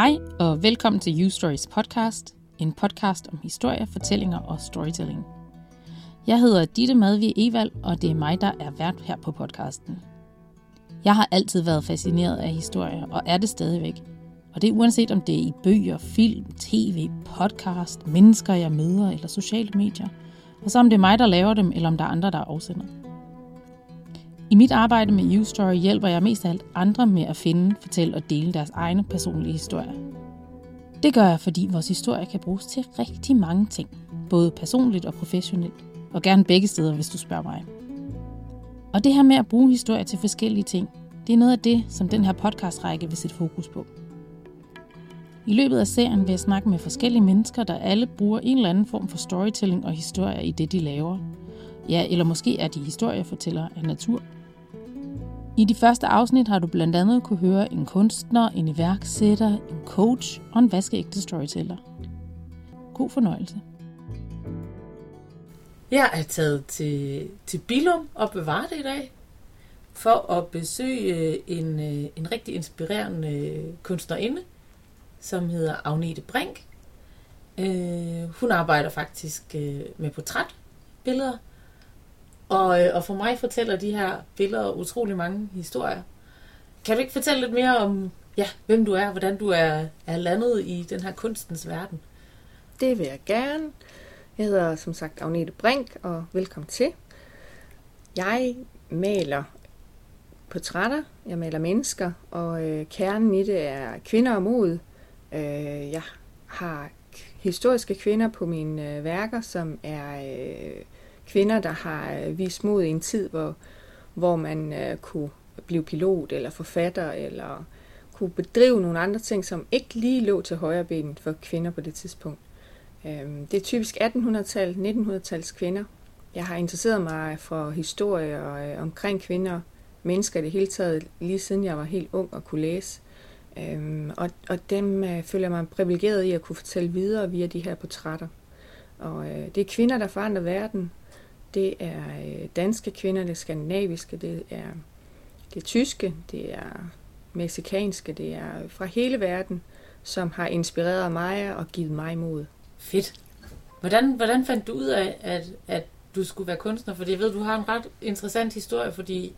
Hej og velkommen til You Stories podcast, en podcast om historie, fortællinger og storytelling. Jeg hedder Ditte Madvig Evald, og det er mig, der er vært her på podcasten. Jeg har altid været fascineret af historie, og er det stadigvæk. Og det er uanset om det er i bøger, film, tv, podcast, mennesker jeg møder eller sociale medier. Og så om det er mig, der laver dem, eller om der er andre, der er afsender. I mit arbejde med U-Story hjælper jeg mest af alt andre med at finde, fortælle og dele deres egne personlige historier. Det gør jeg, fordi vores historie kan bruges til rigtig mange ting, både personligt og professionelt, og gerne begge steder, hvis du spørger mig. Og det her med at bruge historie til forskellige ting, det er noget af det, som den her podcastrække vil sætte fokus på. I løbet af serien vil jeg snakke med forskellige mennesker, der alle bruger en eller anden form for storytelling og historie i det, de laver. Ja, eller måske er de historiefortællere af natur – i de første afsnit har du blandt andet kunne høre en kunstner, en iværksætter, en coach og en vaskeægte storyteller. God fornøjelse. Jeg er taget til, til Bilum og bevare det i dag for at besøge øh, en, øh, en rigtig inspirerende kunstnerinde, som hedder Agnete Brink. Øh, hun arbejder faktisk med portrætbilleder, og, øh, og for mig fortæller de her billeder utrolig mange historier. Kan du ikke fortælle lidt mere om, ja, hvem du er, hvordan du er, er landet i den her kunstens verden? Det vil jeg gerne. Jeg hedder som sagt Agnete Brink, og velkommen til. Jeg maler portrætter, jeg maler mennesker, og øh, kernen i det er kvinder og mod. Øh, jeg har historiske kvinder på mine øh, værker, som er øh, kvinder, der har øh, vist mod i en tid, hvor, hvor man øh, kunne blive pilot eller forfatter, eller kunne bedrive nogle andre ting, som ikke lige lå til højre benet for kvinder på det tidspunkt. Øh, det er typisk 1800-tal, 1900-tals kvinder. Jeg har interesseret mig for historie og øh, omkring kvinder, mennesker i det hele taget, lige siden jeg var helt ung og kunne læse. Øhm, og, og dem øh, føler jeg mig privilegeret i at kunne fortælle videre via de her portrætter. Og øh, det er kvinder, der forandrer verden, det er øh, danske kvinder, det er skandinaviske, det er, det er tyske, det er meksikanske, det er fra hele verden, som har inspireret mig og givet mig mod. Fedt. Hvordan, hvordan fandt du ud af, at, at du skulle være kunstner? Fordi jeg ved, du har en ret interessant historie, fordi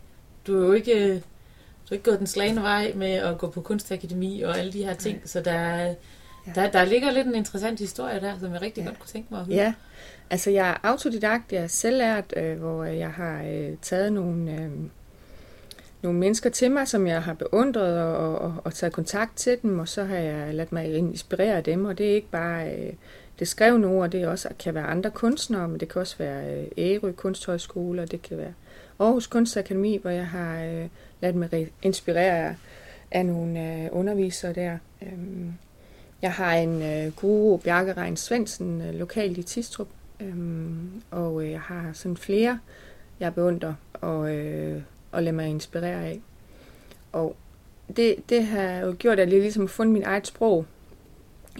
du er jo ikke, du er ikke gået den slagende vej med at gå på kunstakademi og alle de her ting, Nej. så der, ja. der, der ligger lidt en interessant historie der, som jeg rigtig ja. godt kunne tænke mig at høre. Ja, Altså, jeg er autodidakt, jeg er selvlært, øh, hvor jeg har øh, taget nogle, øh, nogle mennesker til mig, som jeg har beundret og, og, og taget kontakt til dem, og så har jeg ladt mig inspirere af dem, og det er ikke bare øh, det skrevne ord, det også kan være andre kunstnere, men det kan også være øh, Ærø Kunsthøjskole, og det kan være Aarhus Kunstakademi, hvor jeg har øh, ladt mig inspirere af nogle øh, undervisere der. Øh, jeg har en øh, guru, Bjarke Rein Svendsen, øh, lokalt i Tistrup, Øhm, og øh, jeg har sådan flere, jeg beundrer og, øh, og lader mig inspirere af. Og det, det har jo gjort, at jeg ligesom har fundet min eget sprog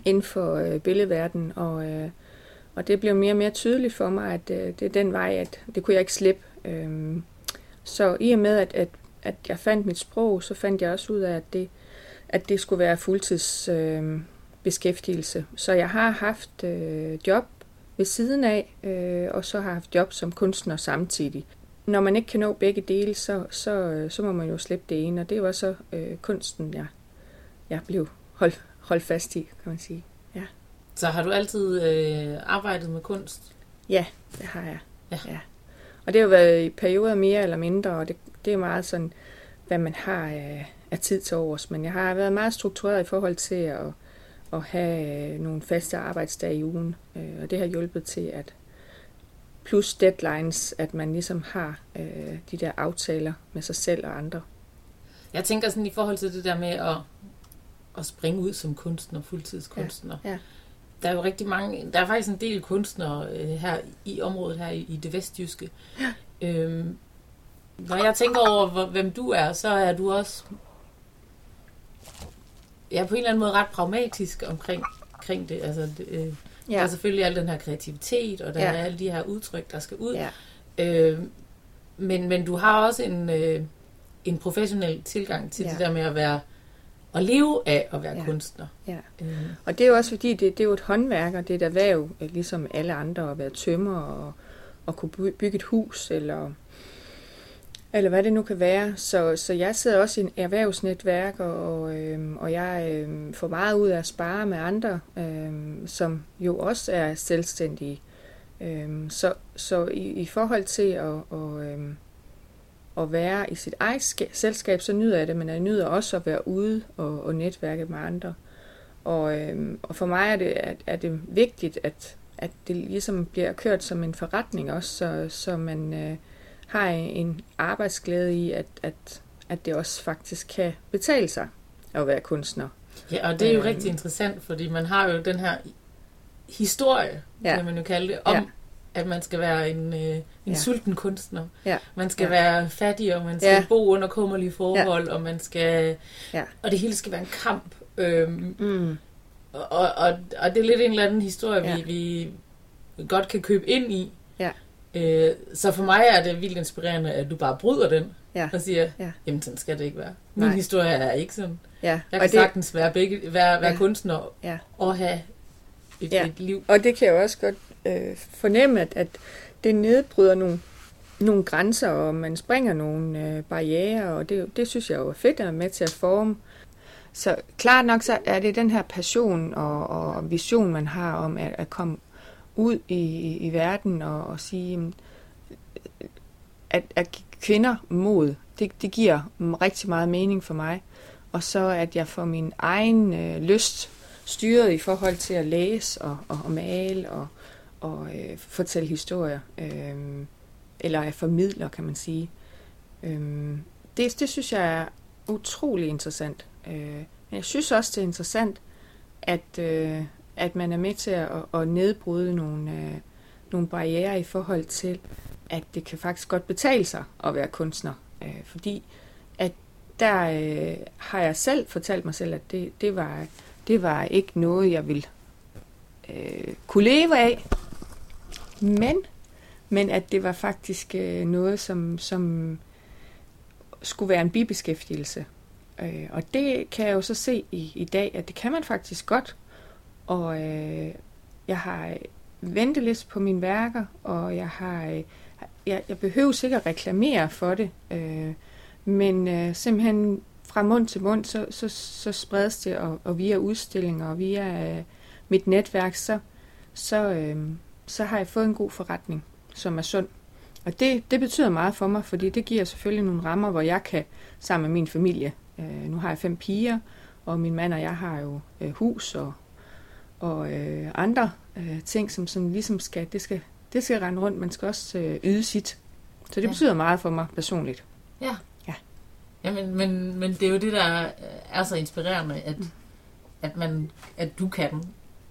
inden for øh, billedverdenen, og, øh, og det blev mere og mere tydeligt for mig, at øh, det er den vej, at det kunne jeg ikke slippe. Øhm, så i og med, at, at, at jeg fandt mit sprog, så fandt jeg også ud af, at det, at det skulle være fuldtids øh, beskæftigelse. Så jeg har haft øh, job ved siden af, øh, og så har haft job som kunstner samtidig. Når man ikke kan nå begge dele, så, så, så må man jo slippe det ene, og det var så øh, kunsten, jeg, jeg blev holdt hold fast i, kan man sige. Ja. Så har du altid øh, arbejdet med kunst? Ja, det har jeg. Ja. ja. Og det har jo været i perioder mere eller mindre, og det, det er meget sådan, hvad man har af, af tid til overs. Men jeg har været meget struktureret i forhold til at at have nogle faste arbejdsdage i ugen. Øh, og det har hjulpet til, at plus deadlines, at man ligesom har øh, de der aftaler med sig selv og andre. Jeg tænker sådan i forhold til det der med at, at springe ud som kunstner, fuldtidskunstner. Ja, ja. Der er jo rigtig mange, der er faktisk en del kunstnere øh, her i området her i, i det vestjyske. Ja. Øhm, når jeg tænker over, hvem du er, så er du også ja, på en eller anden måde ret pragmatisk omkring, omkring det. Altså, det, øh, ja. Der er selvfølgelig al den her kreativitet, og der ja. er alle de her udtryk, der skal ud. Ja. Øh, men, men du har også en, øh, en professionel tilgang til ja. det der med at være at leve af at være Ja. kunstner. Ja. Øh, Og det er jo også fordi, det, det er jo et håndværk, og det er et erhverv, øh, ligesom alle andre, at være tømmer og, og kunne by- bygge et hus, eller, eller hvad det nu kan være. Så, så jeg sidder også i en erhvervsnetværk, og, og, øhm, og jeg øhm, får meget ud af at spare med andre, øhm, som jo også er selvstændige. Øhm, så så i, i forhold til at, og, øhm, at være i sit eget selskab, så nyder jeg det, men jeg nyder også at være ude og, og netværke med andre. Og, øhm, og for mig er det, er, er det vigtigt, at, at det ligesom bliver kørt som en forretning også, så, så man øh, har en arbejdsglæde i, at, at, at det også faktisk kan betale sig at være kunstner. Ja, og det er jo Øhm. rigtig interessant, fordi man har jo den her historie, ja. Kan man jo kalde det, om, ja. At man skal være en, øh, en ja. Sulten kunstner. Ja. Man skal Ja. være fattig, og man skal Ja. bo under kummerlige forhold, ja. og man skal... Ja. Og det hele skal være en kamp. Øhm, Mm. og, og, og det er lidt en eller anden historie. Ja. vi, vi godt kan købe ind i. Øh, så for mig er det vildt inspirerende, at du bare bryder den Ja. og siger, Ja. jamen sådan skal det ikke være. Min Nej. historie er ikke sådan. Ja. Jeg og kan det, sagtens være, begge, være, være Ja. kunstner Ja. og have et, Ja. et liv. Og det kan jeg også godt øh, fornemme, at, at det nedbryder nogle, nogle grænser, og man springer nogle øh, barriere, og det, det synes jeg jo er fedt at være med til at forme. Så klart nok så er det den her passion og, og vision, man har om at, at komme ud i, i, verden og, og sige, at, at give kvinder mod, det, det giver rigtig meget mening for mig. Og så at jeg får min egen øh, lyst styret i forhold til at læse og, og, og male og, og øh, fortælle historier. Øh, eller at formidler, kan man sige. Øh, det, det synes jeg er utrolig interessant. Øh, men jeg synes også, det er interessant, at, øh, at man er med til at, at nedbryde nogle, øh, nogle barriere i forhold til, at det kan faktisk godt betale sig at være kunstner. Øh, fordi at der øh, har jeg selv fortalt mig selv, at det, det, var, det var ikke noget, jeg ville øh, kunne leve af. Men, men at det var faktisk øh, noget, som, som skulle være en bibeskæftigelse. Øh, og det kan jeg jo så se i, i dag, at det kan man faktisk godt. Og øh, jeg har øh, ventelist på mine værker, og jeg har øh, jeg, jeg behøver sikkert at reklamere for det, øh, men øh, simpelthen fra mund til mund, så, så, så spredes det, og, og via udstillinger og via øh, mit netværk, så, så, øh, så har jeg fået en god forretning, som er sund. Og det, det betyder meget for mig, fordi det giver selvfølgelig nogle rammer, hvor jeg kan sammen med min familie. Øh, nu har jeg fem piger, og min mand og jeg har jo øh, hus og, og øh, andre øh, ting, som sådan ligesom skal, det skal, det skal rende rundt, man skal også øh, yde sit. Så det Ja. betyder meget for mig personligt. Ja. Ja. ja men, men, men det er jo det, der er så inspirerende, at, mm. at, man, at du kan,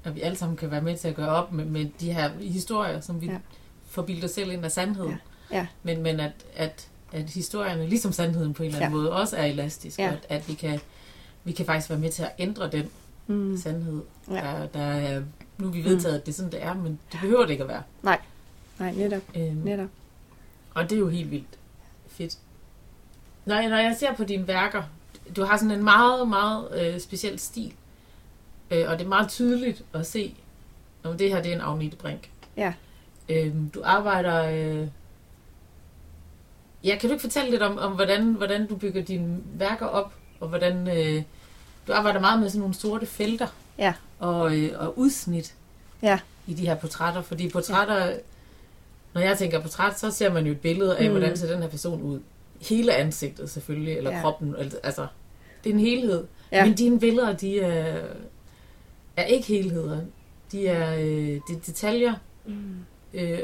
at vi alle sammen kan være med til at gøre op med, med de her historier, som vi ja. Ja. forbilder os selv ind af sandhed. Ja. Ja. Men, men at, at, at historierne, ligesom sandheden på en eller anden Ja. måde, også er elastisk, Ja. og at, at vi, kan, vi kan faktisk være med til at ændre den Mm. sandhed. Ja. Der, der er, nu er vi vedtaget, at det er sådan, det er, men det behøver det ikke at være. Nej, netop. Øhm, netop. Og det er jo helt vildt fedt. Når jeg, når jeg ser på dine værker, du har sådan en meget, meget øh, speciel stil. Øh, og det er meget tydeligt at se, om det her det er en Agnete Brink. Ja. Øhm, du arbejder... Øh... Ja, kan du ikke fortælle lidt om, om hvordan, hvordan du bygger dine værker op, og hvordan... Øh... Du arbejder meget med sådan nogle sorte felter. Ja. Og, øh, og udsnit. Ja. I de her portrætter, fordi portrætter... Ja. Når jeg tænker portræt, så ser man jo et billede af, Mm. hvordan ser den her person ud. Hele ansigtet selvfølgelig, eller Ja. kroppen. al- Altså, det er en helhed. Ja. Men dine billeder, de er, er ikke helheder. De er, øh, det er detaljer. Mm. Øh,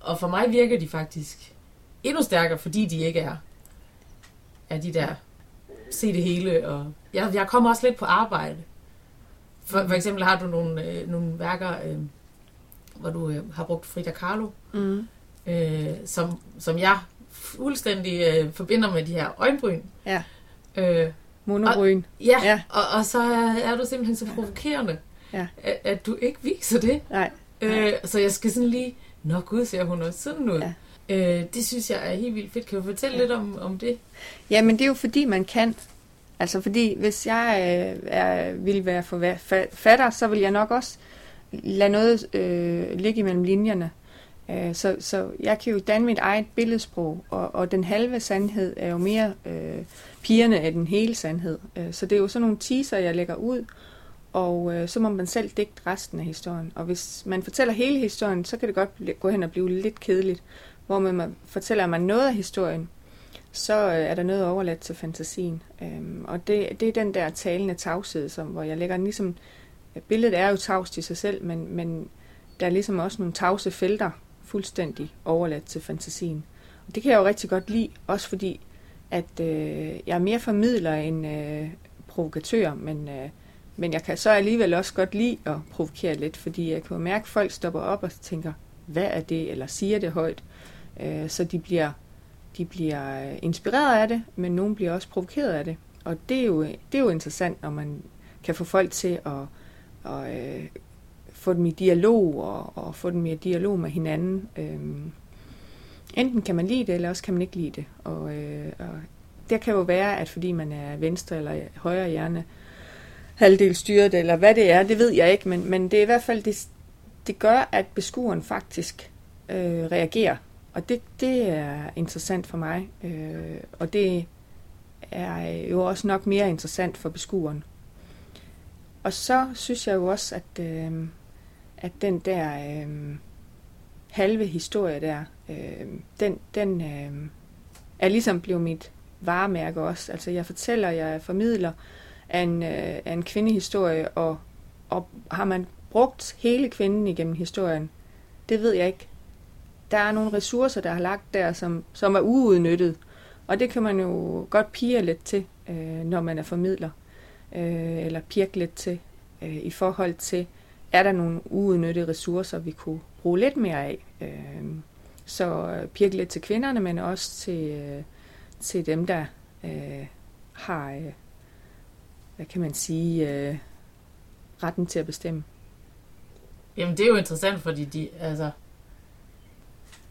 og for mig virker de faktisk endnu stærkere, fordi de ikke er, er de der se det hele. Og jeg, jeg kommer også lidt på arbejde. For, for eksempel har du nogle, øh, nogle værker, øh, hvor du øh, har brugt Frida Kahlo, Mm. øh, som, som jeg fuldstændig øh, forbinder med de her øjenbryn. Ja. Øh, Monobryn. ja, Ja. ja. Og, og så er, er du simpelthen så provokerende, Ja. at, at du ikke viser det. Nej. Øh, så jeg skal sådan lige, nå gud, ser hun også sådan ud. Ja. Øh, det synes jeg er helt vildt fedt. Kan du fortælle Ja. lidt om, om det? Ja, men det er jo fordi, man kan. Altså fordi hvis jeg øh, er, vil være forfatter, så vil jeg nok også lade noget øh, ligge imellem linjerne. Øh, så, så jeg kan jo danne mit eget billedsprog, og, og den halve sandhed er jo mere øh, pigerne af den hele sandhed. Øh, så det er jo sådan nogle teaser, jeg lægger ud, og øh, så må man selv digte resten af historien. Og hvis man fortæller hele historien, så kan det godt gå hen og blive lidt kedeligt. Hvor man fortæller man noget af historien, så øh, er der noget overladt til fantasien. Øhm, og det, det er den der talende tavshed, som, hvor jeg lægger ligesom... Billedet er jo tavst i sig selv, men, men der er ligesom også nogle tavse felter fuldstændig overladt til fantasien. Og det kan jeg jo rigtig godt lide, også fordi, at øh, jeg er mere formidler end øh, provokatør, men, øh, men jeg kan så alligevel også godt lide at provokere lidt, fordi jeg kan jo mærke, at folk stopper op og tænker, hvad er det, eller siger det højt, øh, så de bliver, de bliver inspireret af det, men nogen bliver også provokeret af det. Og det er jo, det er jo interessant, når man kan få folk til at, at øh, få dem i dialog og, og få dem i dialog med hinanden. Øh, enten kan man lide det, eller også kan man ikke lide det. Og, øh, og det kan jo være, at fordi man er venstre eller højre hjerne, halvdel styret, eller hvad det er, det ved jeg ikke, men, men det er i hvert fald, det, det gør, at beskueren faktisk øh, reagerer. Og det, det er interessant for mig, øh, og det er jo også nok mere interessant for beskueren. Og så synes jeg jo også, at, øh, at den der øh, halve historie der, øh, den, den øh, er ligesom blevet mit varemærke også. Altså jeg fortæller, jeg formidler af en, øh, af en kvindehistorie, og, og har man brugt hele kvinden igennem historien? Det ved jeg ikke. Der er nogle ressourcer, der har lagt der, som, som er uudnyttet. Og det kan man jo godt pige lidt til, øh, når man er formidler. Øh, eller pirke lidt til øh, i forhold til, er der nogle uudnyttede ressourcer, vi kunne bruge lidt mere af. Øh, så pirke lidt til kvinderne, men også til, øh, til dem, der øh, har, øh, hvad kan man sige, øh, retten til at bestemme. Jamen det er jo interessant, fordi de, altså,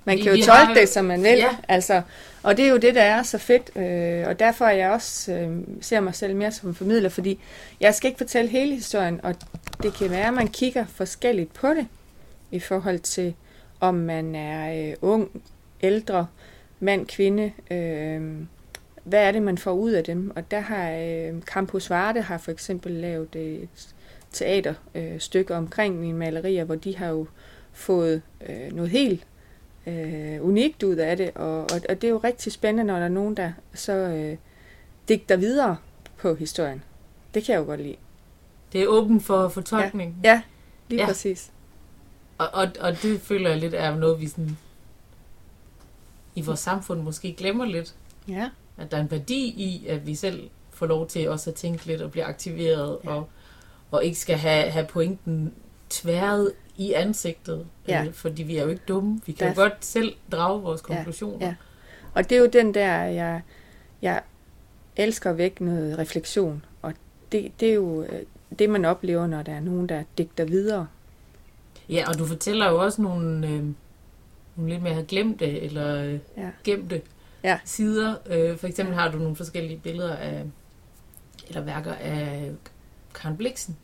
man kan jo tolke det, som man vil. Ja. Altså, og det er jo det, der er så fedt. Øh, og derfor er jeg også øh, ser mig selv mere som formidler, fordi jeg skal ikke fortælle hele historien, og det kan være, at man kigger forskelligt på det, i forhold til, om man er øh, ung, ældre, mand, kvinde. Øh, hvad er det, man får ud af dem? Og der har øh, Campus Varde har for eksempel lavet et teaterstykke øh, omkring mine malerier, hvor de har jo fået øh, noget helt øh, unikt ud af det, og, og, og det er jo rigtig spændende, når der er nogen, der så øh, digter videre på historien. Det kan jeg jo godt lide. Det er åben for fortolkning. Ja, ja lige ja. præcis. Og, og, og det føler jeg lidt er noget, vi sådan i vores samfund måske glemmer lidt. Ja. At der er en værdi i, at vi selv får lov til også at tænke lidt og blive aktiveret, ja. og, og ikke skal have, have pointen tværet i ansigtet, ja. øh, fordi vi er jo ikke dumme. Vi kan der... jo godt selv drage vores konklusioner. Ja. Ja. Og det er jo den der, jeg, jeg elsker væk noget refleksion, og det, det er jo øh, det, man oplever, når der er nogen, der digter videre. Ja, og du fortæller jo også nogle, øh, nogle lidt mere glemte eller øh, ja. gemte ja. sider. Øh, for eksempel ja. har du nogle forskellige billeder af, eller værker af Karen Bliksen.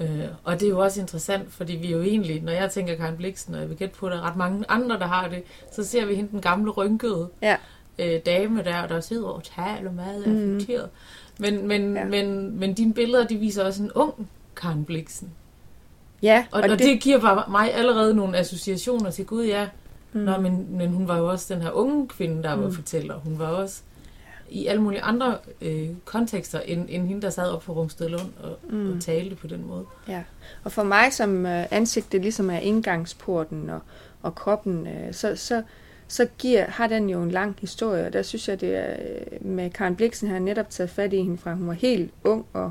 Øh, og det er jo også interessant, fordi vi jo egentlig, når jeg tænker Karen Bliksen, og jeg vil gætte på, at der er ret mange andre, der har det, så ser vi hende den gamle rynkede ja. øh, dame der, der sidder og taler meget mm. Men, men, ja. men, men dine billeder, de viser også en ung Karen Bliksen. Ja. Og, og, og det, det giver bare mig allerede nogle associationer til, gud ja, mm. Nå, men, men hun var jo også den her unge kvinde, der mm. var fortæller. Hun var også i alle mulige andre øh, kontekster, end, end hende, der sad op på Rungsted Lund og, mm. og talte på den måde. Ja, og for mig som øh, ansigtet ligesom er indgangsporten og, og kroppen, øh, så, så, så giver, har den jo en lang historie, og der synes jeg, det er øh, med Karen Bliksen har netop taget fat i hende fra, hun var helt ung og,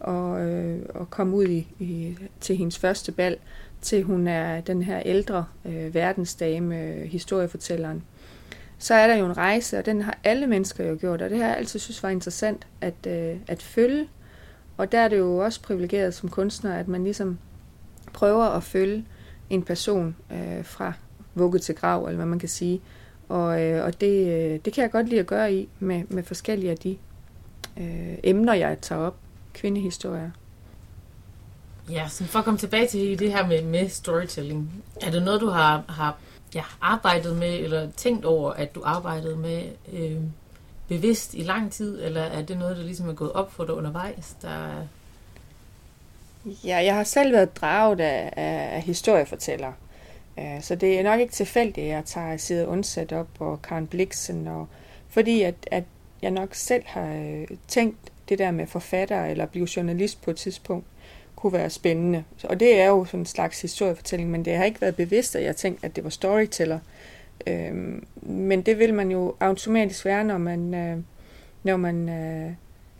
og, øh, og kom ud i, i, til hendes første bal, til hun er den her ældre øh, verdensdame, øh, historiefortælleren så er der jo en rejse, og den har alle mennesker jo gjort, og det har jeg altid synes var interessant at, øh, at følge. Og der er det jo også privilegeret som kunstner, at man ligesom prøver at følge en person øh, fra vugge til grav, eller hvad man kan sige. Og, øh, og det, øh, det kan jeg godt lide at gøre i med, med forskellige af de øh, emner, jeg tager op. Kvindehistorier. Ja, så for at komme tilbage til det her med, med storytelling. Er det noget, du har, har ja, arbejdet med, eller tænkt over, at du arbejdede med øh, bevidst i lang tid, eller er det noget, der ligesom er gået op for dig undervejs? Der... Ja, jeg har selv været draget af, af, af historiefortæller. Øh, så det er nok ikke tilfældigt, at jeg tager Sidde Undsat op og Karen Bliksen, og, fordi at, at jeg nok selv har øh, tænkt det der med forfatter eller blive journalist på et tidspunkt kunne være spændende. Og det er jo sådan en slags historiefortælling, men det har ikke været bevidst, at jeg tænkte, at det var storyteller. Øhm, men det vil man jo automatisk være, når man, øh, når man øh,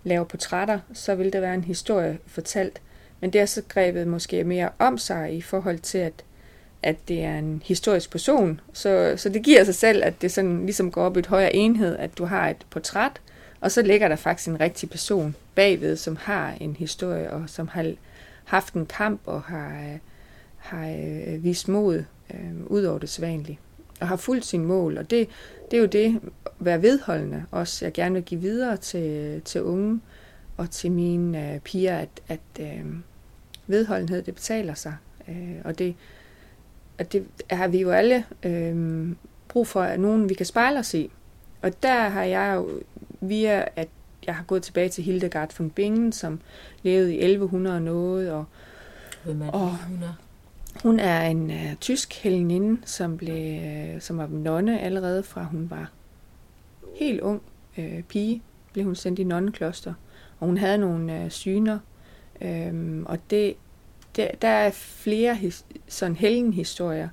laver portrætter, så vil der være en historie fortalt. Men det er så grebet måske mere om sig i forhold til, at, at det er en historisk person. Så, så det giver sig selv, at det sådan ligesom går op i et højere enhed, at du har et portræt, og så ligger der faktisk en rigtig person bagved, som har en historie, og som har haft en kamp og har, har øh, vist mod øh, ud over det sædvanlige. Og har fulgt sin mål. Og det, det er jo det, at være vedholdende også, jeg gerne vil give videre til, til unge og til mine øh, piger, at, at øh, vedholdenhed, det betaler sig. Øh, og det, at det har vi jo alle øh, brug for, at nogen vi kan spejle os i. Og der har jeg jo via, at jeg har gået tilbage til Hildegard von Bingen, som levede i 1100 noget. Og, Hvem er og hun er? Hun er en uh, tysk helgeninde, som, blev, uh, som var nonne allerede fra hun var helt ung uh, pige, blev hun sendt i nonnekloster. Og hun havde nogle uh, syner, um, og det, det, der er flere his, sådan helgenhistorier.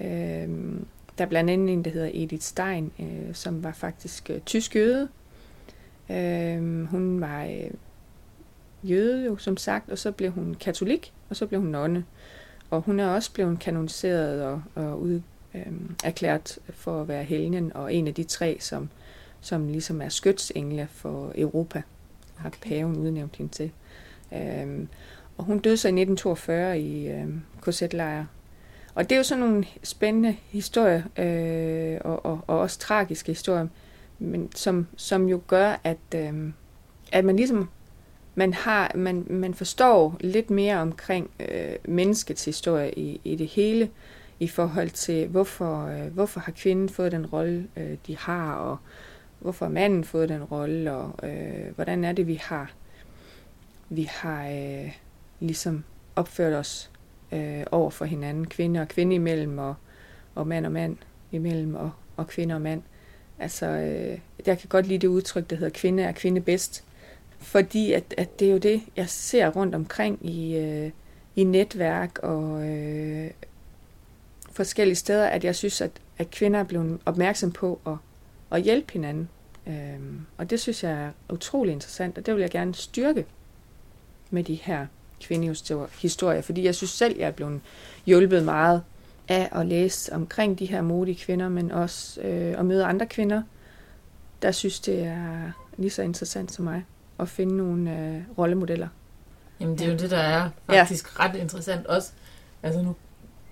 Um, der er blandt andet en, der hedder Edith Stein, uh, som var faktisk uh, tysk jøde, Øh, hun var øh, jøde jo, som sagt, og så blev hun katolik, og så blev hun nonne. Og hun er også blevet kanoniseret og, og ud, øh, erklæret for at være helgen, og en af de tre, som, som ligesom er skytsengle for Europa, har okay. paven udnævnt hende til. Øh, og hun døde så i 1942 i øh, korsetlejr. Og det er jo sådan nogle spændende historier, øh, og, og, og også tragiske historier, men som, som jo gør, at, øh, at man ligesom man har man, man forstår lidt mere omkring øh, menneskets historie i, i det hele i forhold til hvorfor øh, hvorfor har kvinden fået den rolle øh, de har og hvorfor har manden fået den rolle og øh, hvordan er det vi har vi har øh, ligesom opført os øh, over for hinanden kvinde og kvinde imellem og og mand og mand imellem og og kvinde og mand. Altså, øh, jeg kan godt lide det udtryk, der hedder kvinde er kvinde bedst. Fordi at, at det er jo det, jeg ser rundt omkring i, øh, i netværk og øh, forskellige steder, at jeg synes, at, at kvinder er blevet opmærksom på at, at hjælpe hinanden. Øh, og det synes jeg er utrolig interessant, og det vil jeg gerne styrke med de her kvindehistorier, fordi jeg synes selv, jeg er blevet hjulpet meget af at læse omkring de her modige kvinder, men også øh, at møde andre kvinder, der synes, det er lige så interessant som mig at finde nogle øh, rollemodeller. Jamen det er jo det, der er faktisk ja. ret interessant også. Altså nu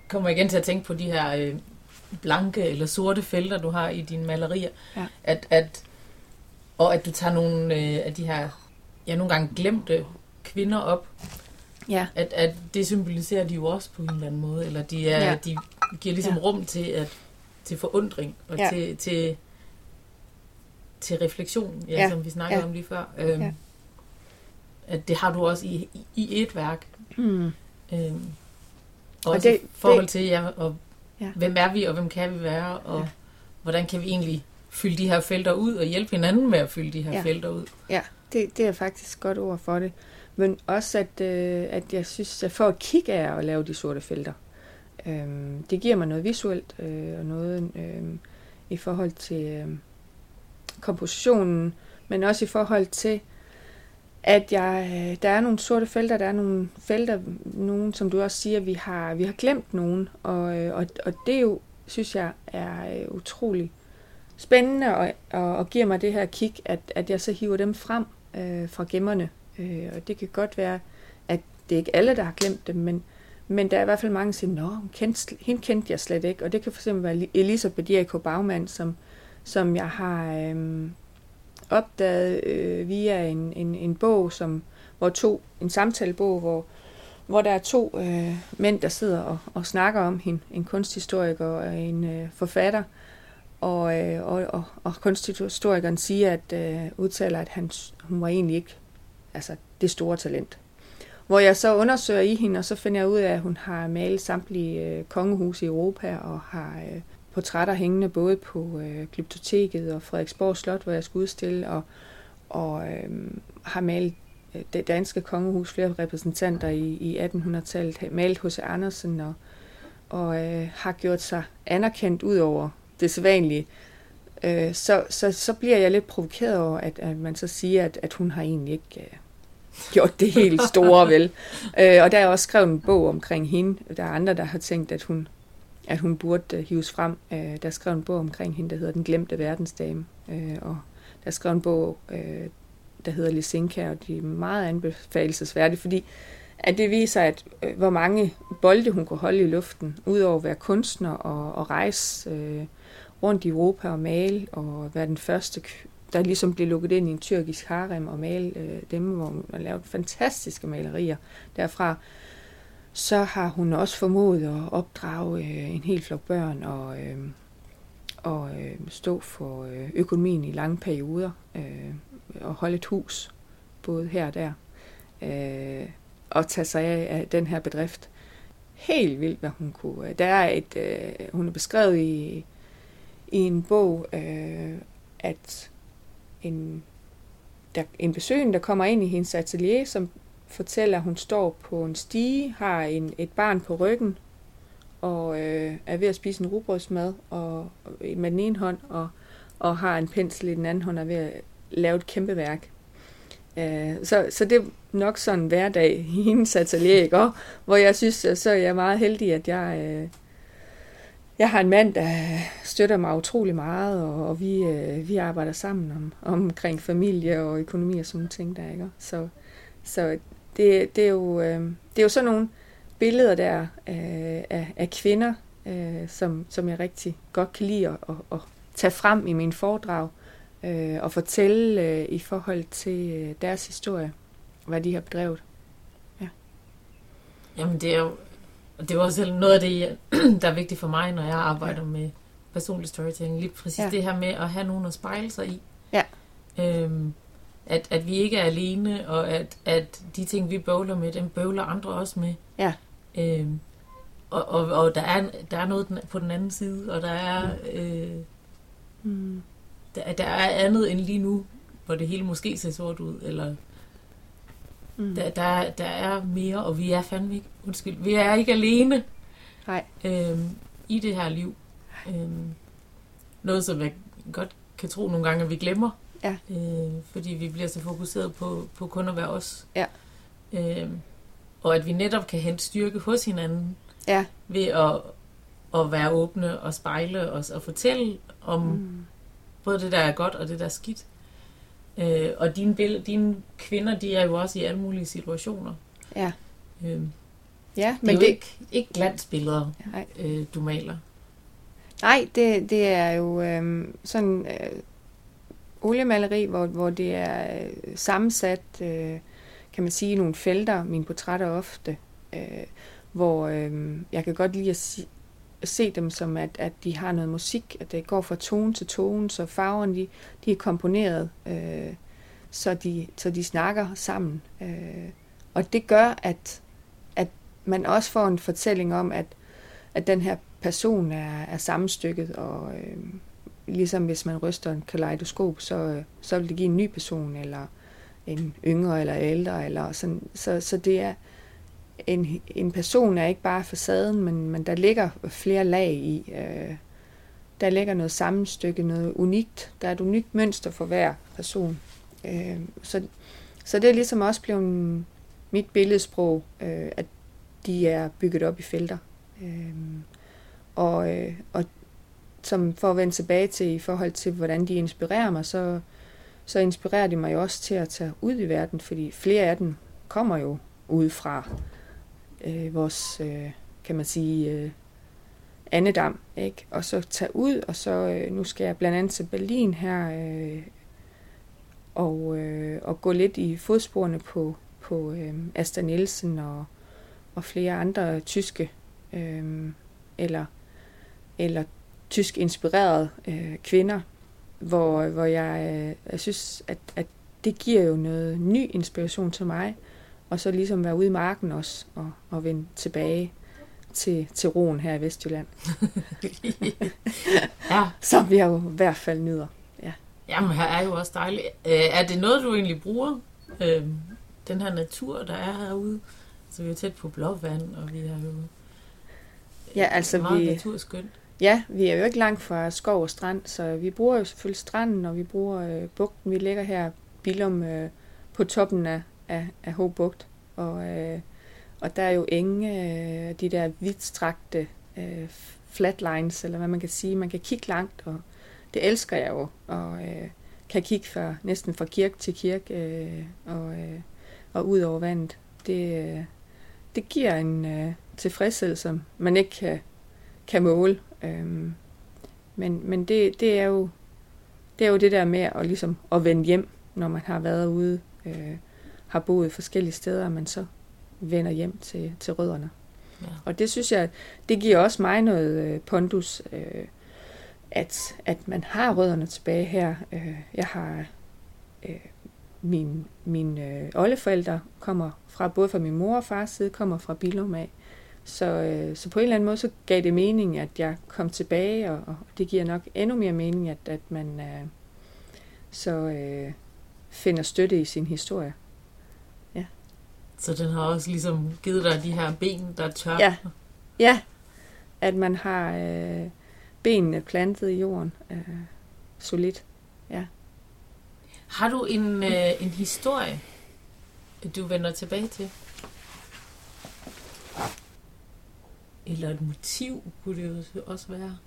kommer jeg igen til at tænke på de her øh, blanke eller sorte felter, du har i dine malerier. Ja. At, at, og at du tager nogle øh, af de her, ja nogle gange glemte kvinder op, Ja. At, at det symboliserer de jo også på en eller anden måde, eller de, er, ja. de giver ligesom ja. rum til, at, til forundring og ja. til, til, til refleksion, ja, ja. som vi snakkede ja. om lige før. Øhm, ja. At det har du også i, i, i et værk. Mm. Øhm, og også det, i forhold det, til, ja, og ja. hvem er vi, og hvem kan vi være, og ja. hvordan kan vi egentlig fylde de her felter ud, og hjælpe hinanden med at fylde de her ja. felter ud. Ja, det, det er faktisk godt ord for det. Men også, at, øh, at jeg synes, at for at kigge af at lave de sorte felter, øh, det giver mig noget visuelt øh, og noget øh, i forhold til øh, kompositionen, men også i forhold til, at jeg, øh, der er nogle sorte felter, der er nogle felter, nogen, som du også siger, vi har, vi har glemt nogen, og, øh, og, og det jo, synes jeg, er øh, utrolig spændende, og, og, og giver mig det her kig, at, at jeg så hiver dem frem øh, fra gemmerne, Øh, og det kan godt være, at det er ikke alle, der har glemt dem, men, men der er i hvert fald mange, der siger, nå, kendte, hende kendte jeg slet ikke. Og det kan fx være Elisabeth Jericho Bagman, som, som jeg har øh, opdaget øh, via en, en, en bog, som hvor to, en samtalebog, hvor, hvor der er to øh, mænd, der sidder og, og snakker om hende, en kunsthistoriker og en øh, forfatter, og, øh, og, og, og kunsthistorikeren siger, at øh, udtaler, at han, hun var egentlig ikke altså, det store talent. Hvor jeg så undersøger i hende, og så finder jeg ud af, at hun har malet samtlige øh, kongehus i Europa, og har øh, portrætter hængende både på øh, Glyptoteket og Frederiksborg Slot, hvor jeg skal udstille, og, og øh, har malet øh, det danske kongehus, flere repræsentanter i, i 1800-tallet, malet hos Andersen, og, og øh, har gjort sig anerkendt ud over det sædvanlige. Øh, så, så, så bliver jeg lidt provokeret over, at, at man så siger, at, at hun har egentlig ikke øh, gjort det helt store, vel. Øh, og der er også skrevet en bog omkring hende. Der er andre, der har tænkt, at hun, at hun burde øh, hives frem. Øh, der er skrevet en bog omkring hende, der hedder Den glemte verdensdame. Øh, og der er skrevet en bog, øh, der hedder Lisinka, og de er meget anbefalesværdige, fordi at det viser, at øh, hvor mange bolde hun kunne holde i luften, udover at være kunstner og, og rejse øh, rundt i Europa og male, og være den første der ligesom blev lukket ind i en tyrkisk harem og male øh, dem, hvor hun har lavet fantastiske malerier derfra, så har hun også formået at opdrage øh, en hel flok børn og, øh, og øh, stå for øh, økonomien i lange perioder øh, og holde et hus både her og der øh, og tage sig af, af den her bedrift. Helt vildt, hvad hun kunne. Der er et, øh, hun er beskrevet i, i en bog, øh, at en, der, en besøgende, der kommer ind i hendes atelier, som fortæller, at hun står på en stige, har en, et barn på ryggen, og øh, er ved at spise en rugbrødsmad og, øh, med den ene hånd, og, og har en pensel i den anden hånd, og er ved at lave et kæmpe værk. Øh, så, så det er nok sådan en hverdag i hendes atelier, ikke? Og, hvor jeg synes, så er jeg meget heldig, at jeg, øh, jeg har en mand, der støtter mig utrolig meget, og, og vi, øh, vi arbejder sammen om, omkring familie og økonomi og sådan ting der, ikke? Så, så det, det, er jo, øh, det er jo sådan nogle billeder der øh, af, af kvinder, øh, som, som jeg rigtig godt kan lide at, at, at tage frem i min foredrag øh, og fortælle øh, i forhold til øh, deres historie, hvad de har bedrevet. Ja. Jamen det er jo og det er også noget af det, der er vigtigt for mig, når jeg arbejder med personlig storytelling. Lige præcis ja. det her med at have nogen at spejle sig i. Ja. Øhm, at, at vi ikke er alene, og at, at de ting, vi bøvler med, dem bøvler andre også med. Ja. Øhm, og, og, og der, er, der er noget på den anden side, og der er, øh, mm. der, der er andet end lige nu, hvor det hele måske ser sort ud, eller Mm. Der, der, der er mere, og vi er fandme ikke, undskyld, vi er ikke alene Nej. Øhm, i det her liv. Øhm, noget, som jeg godt kan tro nogle gange, at vi glemmer. Ja. Øh, fordi vi bliver så fokuseret på, på kun at være os. Ja. Øhm, og at vi netop kan hente styrke hos hinanden ja. ved at, at være åbne og spejle os og fortælle om mm. både det, der er godt og det, der er skidt. Øh, og dine, billed, dine kvinder, de er jo også i alle mulige situationer. Ja. Øh, ja, men det er jo det... ikke, ikke glansbilleder, Nej. Øh, du maler. Nej, det, det er jo øh, sådan øh, oliemaleri, hvor, hvor det er øh, sammensat, øh, kan man sige, nogle felter, mine portrætter ofte, øh, hvor øh, jeg kan godt lide at sige, se dem som, at, at de har noget musik, at det går fra tone til tone, så farverne de, de er komponeret, øh, så, de, så de snakker sammen. Øh, og det gør, at, at man også får en fortælling om, at, at den her person er, er sammenstykket, og øh, ligesom hvis man ryster en kaleidoskop, så, øh, så vil det give en ny person, eller en yngre eller ældre, eller sådan. Så, så det er, en, en person er ikke bare facaden, men, men der ligger flere lag i. Øh, der ligger noget sammenstykke, noget unikt. Der er et unikt mønster for hver person. Øh, så, så det er ligesom også blevet mit billedsprog, øh, at de er bygget op i felter. Øh, og, øh, og som for at vende tilbage til i forhold til, hvordan de inspirerer mig, så, så inspirerer de mig jo også til at tage ud i verden, fordi flere af dem kommer jo udefra øh, vores, øh, kan man sige, øh, andedam, ikke? Og så tage ud, og så, øh, nu skal jeg blandt andet til Berlin her øh, og, øh, og gå lidt i fodsporene på, på øh, Asta Nielsen og, og flere andre tyske øh, eller, eller tysk inspirerede øh, kvinder, hvor, hvor jeg, øh, jeg synes, at, at det giver jo noget ny inspiration til mig, og så ligesom være ude i marken også, og, og vende tilbage til, til roen her i Vestjylland. ja. Som vi jo i hvert fald nyder. Ja. Jamen, her er jo også dejligt. Øh, er det noget, du egentlig bruger? Øh, den her natur, der er herude? Så vi er tæt på blåvand, og vi har jo ja, altså meget vi, naturskønt. Ja, vi er jo ikke langt fra skov og strand, så vi bruger jo selvfølgelig stranden, og vi bruger øh, bugten. Vi ligger her Bilum øh, på toppen af, af, af Hobugt. og, øh, og der er jo ingen øh, de der vidstrakte øh, flatlines, eller hvad man kan sige. Man kan kigge langt, og det elsker jeg jo, og øh, kan kigge fra, næsten fra kirke til kirke øh, og, øh, og ud over vandet. Det, øh, det giver en øh, tilfredshed, som man ikke kan, kan måle. Øh, men men det, det, er jo, det er jo det der med at, ligesom, at vende hjem, når man har været ude, øh, har boet forskellige steder, man så vender hjem til, til rødderne. Ja. Og det synes jeg, det giver også mig noget øh, pondus, øh, at, at man har rødderne tilbage her. Øh, jeg har øh, min, mine øh, oldeforældre kommer fra, både fra min mor og fars side, kommer fra Bilum af. Så, øh, så på en eller anden måde, så gav det mening, at jeg kom tilbage, og, og det giver nok endnu mere mening, at, at man øh, så øh, finder støtte i sin historie. Så den har også ligesom givet dig de her ben, der er tør? Ja, ja. at man har øh, benene plantet i jorden øh, solidt. Ja. Har du en, øh, en historie, du vender tilbage til? Eller et motiv kunne det jo også være.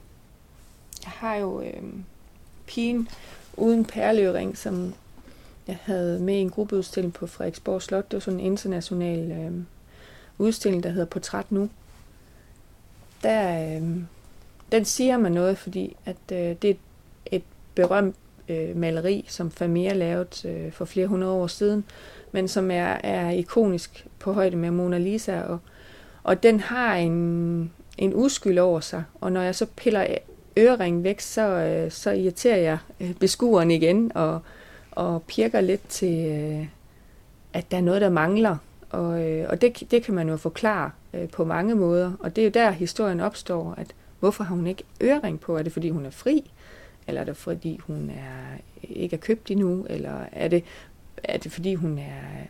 Jeg har jo øh, pigen uden perløring, som jeg havde med i en gruppeudstilling på Frederiksborg Slot. Det var sådan en international øh, udstilling, der hedder Portræt Nu. Der, øh, den siger mig noget, fordi at øh, det er et, berømt øh, maleri, som Vermeer lavede øh, for flere hundrede år siden, men som er, er ikonisk på højde med Mona Lisa, og, og den har en, en uskyld over sig, og når jeg så piller øreringen væk, så, øh, så irriterer jeg øh, beskueren igen, og, og pirker lidt til, øh, at der er noget, der mangler, og, øh, og det, det kan man jo forklare øh, på mange måder, og det er jo der, historien opstår, at hvorfor har hun ikke ørering på? Er det, fordi hun er fri? Eller er det, fordi hun er, ikke er købt endnu? Eller er det, er det fordi hun er,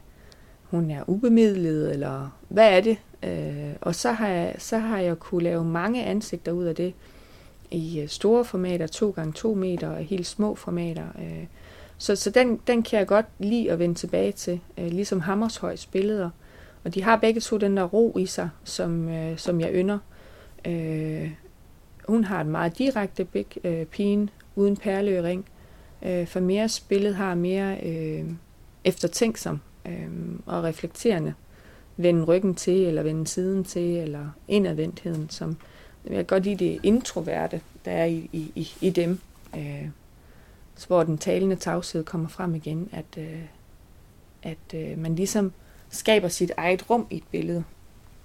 hun er ubemidlet? Eller hvad er det? Øh, og så har, jeg, så har jeg kunne lave mange ansigter ud af det i øh, store formater, 2 gange 2 meter og helt små formater. Øh. Så, så den, den kan jeg godt lide at vende tilbage til, øh, ligesom Hammershøjs billeder. Og de har begge to den der ro i sig, som, øh, som jeg ynder. Øh, hun har et meget direkte blik, øh, pigen, uden perleøring. Øh, for mere spillet har mere øh, eftertænksom øh, og reflekterende. Vende ryggen til, eller vende siden til, eller indadvendtheden, som jeg kan godt lide det introverte, der er i, i, i dem. Øh, hvor den talende tavshed kommer frem igen, at, øh, at øh, man ligesom skaber sit eget rum i et billede.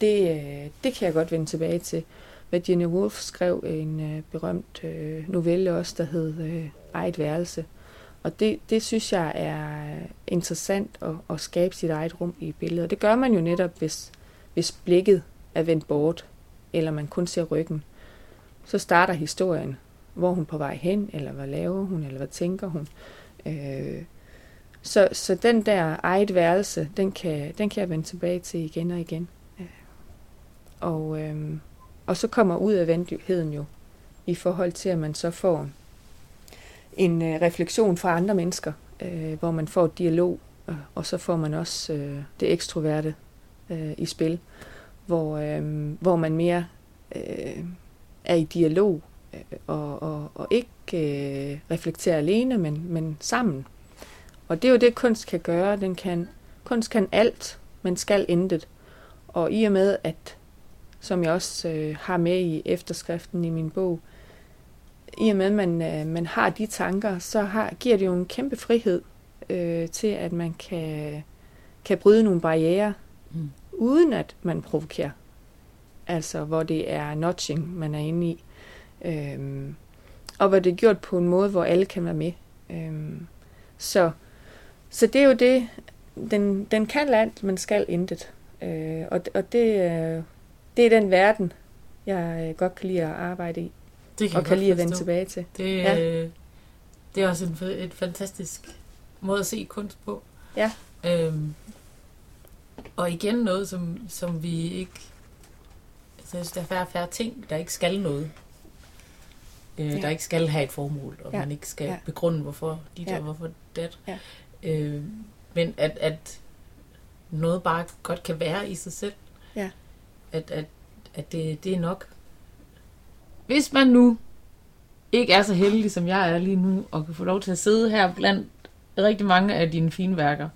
Det, øh, det kan jeg godt vende tilbage til. Virginia Woolf skrev en øh, berømt øh, novelle også, der hed øh, Eget værelse. Og det, det synes jeg er interessant at, at skabe sit eget rum i billedet. Og det gør man jo netop, hvis, hvis blikket er vendt bort, eller man kun ser ryggen. Så starter historien. Hvor hun på vej hen, eller hvad laver hun, eller hvad tænker hun. Øh, så, så den der eget værelse, den kan, den kan jeg vende tilbage til igen og igen. Øh, og, øh, og så kommer ud af venligheden jo, i forhold til, at man så får en øh, refleksion fra andre mennesker, øh, hvor man får dialog, øh, og så får man også øh, det ekstroverte øh, i spil, hvor, øh, hvor man mere øh, er i dialog og, og, og ikke øh, reflekterer alene, men, men sammen. Og det er jo det, kunst kan gøre. Den kan, kunst kan alt, men skal intet. Og i og med, at som jeg også øh, har med i efterskriften i min bog. I og med, at man, øh, man har de tanker, så har, giver det jo en kæmpe frihed øh, til, at man kan, kan bryde nogle barriere, mm. uden at man provokerer. Altså, hvor det er notching, man er inde i. Øhm, og hvor det er gjort på en måde, hvor alle kan være med. Øhm, så, så det er jo det, den, den kan alt, men skal intet. Øh, og, og det, øh, det er den verden, jeg øh, godt kan lide at arbejde i. Det kan og kan lide at vende tilbage til. Det, ja. det er også en, et fantastisk måde at se kunst på. Ja. Øhm, og igen noget, som, som vi ikke... Altså, der er færre færre ting, der ikke skal noget. Øh, ja. Der ikke skal have et formål, og ja. man ikke skal ja. begrunde, hvorfor dit ja. og hvorfor dat. Ja. Øh, men at, at noget bare godt kan være i sig selv. Ja. At, at, at det, det er nok. Hvis man nu ikke er så heldig, som jeg er lige nu, og kan få lov til at sidde her blandt rigtig mange af dine fine værker,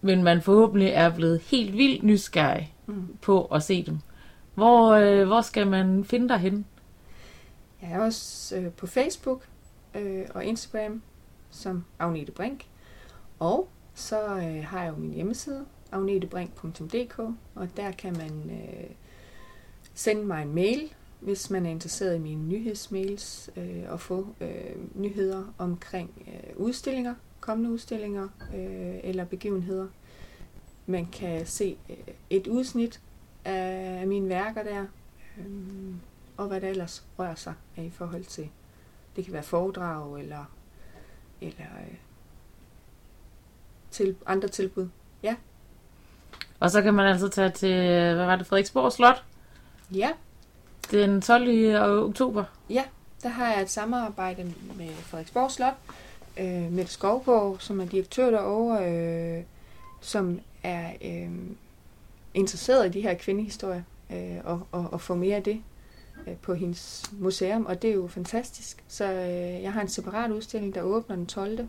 men man forhåbentlig er blevet helt vildt nysgerrig mm. på at se dem. Hvor, øh, hvor skal man finde dig hen? Jeg er også øh, på Facebook øh, og Instagram som Agnete Brink. Og så øh, har jeg jo min hjemmeside, agnetebrink.dk, og der kan man øh, sende mig en mail, hvis man er interesseret i mine nyhedsmails, øh, og få øh, nyheder omkring øh, udstillinger, kommende udstillinger øh, eller begivenheder. Man kan se øh, et udsnit af mine værker der, øh, og hvad der ellers rører sig af i forhold til, det kan være foredrag eller, eller øh, til andre tilbud. Ja. Og så kan man altså tage til, hvad var det, Frederiksborg Slot? Ja. Den 12. oktober? Ja, der har jeg et samarbejde med Frederiksborg Slot, øh, med Skovborg, som er direktør derovre, øh, som er øh, interesseret i de her kvindehistorier, øh, og, og, og få mere af det øh, Øh, på hendes museum, og det er jo fantastisk. Så øh, jeg har en separat udstilling, der åbner den 12.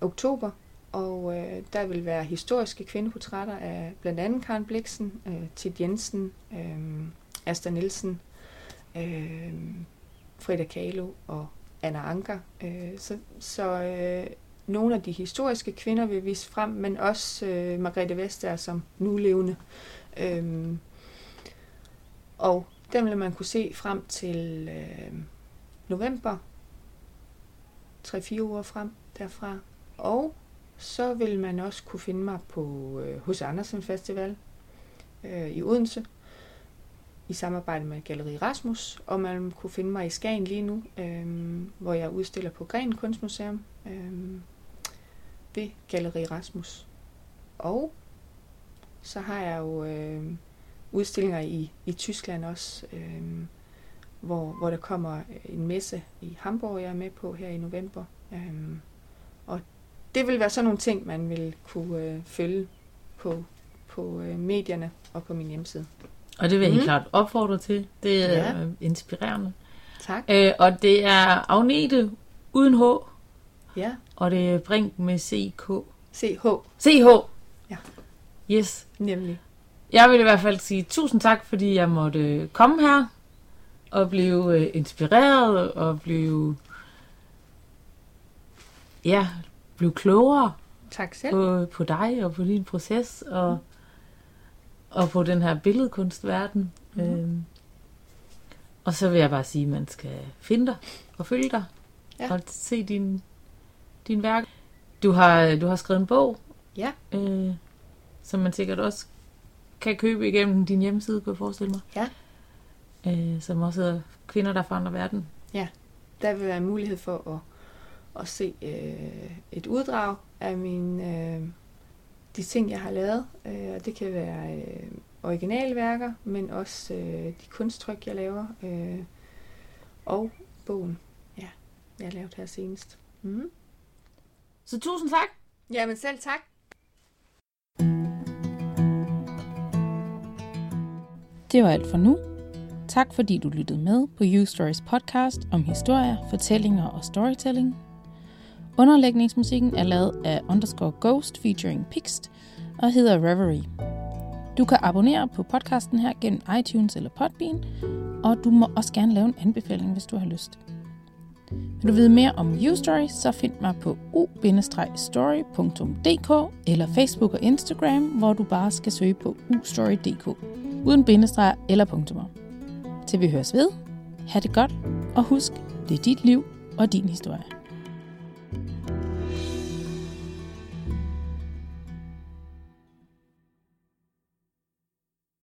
oktober, og øh, der vil være historiske kvindeportrætter af blandt andet Karen Bliksen, øh, Tid Jensen, øh, Asta Nielsen, øh, Frida Kahlo og Anna Anker. Øh, så så øh, nogle af de historiske kvinder vil vise frem, men også øh, Margrethe Vestager som nulevende. Øh, og den vil man kunne se frem til øh, november, 3-4 uger frem derfra. Og så vil man også kunne finde mig på øh, hos Andersen Festival øh, i Odense i samarbejde med Galeri Rasmus, og man kunne finde mig i Skagen lige nu, øh, hvor jeg udstiller på Gren Kunstmuseum øh, ved Galeri Rasmus. Og så har jeg jo øh, udstillinger i, i Tyskland også, øh, hvor, hvor der kommer en messe i Hamburg, jeg er med på her i november. Øh, og det vil være sådan nogle ting, man vil kunne øh, følge på, på øh, medierne og på min hjemmeside. Og det vil jeg mm. klart opfordre til. Det er ja. øh, inspirerende. Tak. Øh, og det er Agnete uden H. Ja. Og det er Brink med CK. CH. CH. Ja. Yes. Nemlig. Jeg vil i hvert fald sige tusind tak, fordi jeg måtte komme her og blive øh, inspireret og blive ja, blive klogere tak selv. På, på dig og på din proces og, og på den her billedkunstverden. Mm. Øhm, og så vil jeg bare sige, at man skal finde dig og følge dig ja. og se din, din værk. Du har, du har skrevet en bog, ja. øh, som man sikkert også kan købe igennem din hjemmeside, kunne jeg forestille mig. Ja. Øh, som også hedder Kvinder, der forandrer verden. Ja, der vil være mulighed for at at se øh, et uddrag af min, øh, de ting, jeg har lavet. Øh, og det kan være øh, originalværker, men også øh, de kunsttryk, jeg laver. Øh, og bogen, ja, jeg har lavet her senest. Mm. Så tusind tak. Jamen selv tak. Det var alt for nu. Tak fordi du lyttede med på You Stories podcast om historier, fortællinger og storytelling. Underlægningsmusikken er lavet af Underscore Ghost featuring Pixt og hedder Reverie. Du kan abonnere på podcasten her gennem iTunes eller Podbean, og du må også gerne lave en anbefaling, hvis du har lyst. Vil du vide mere om YouStory, så find mig på u-story.dk eller Facebook og Instagram, hvor du bare skal søge på ustory.dk, uden bindestreg eller punktummer. Til vi høres ved, ha' det godt, og husk, det er dit liv og din historie.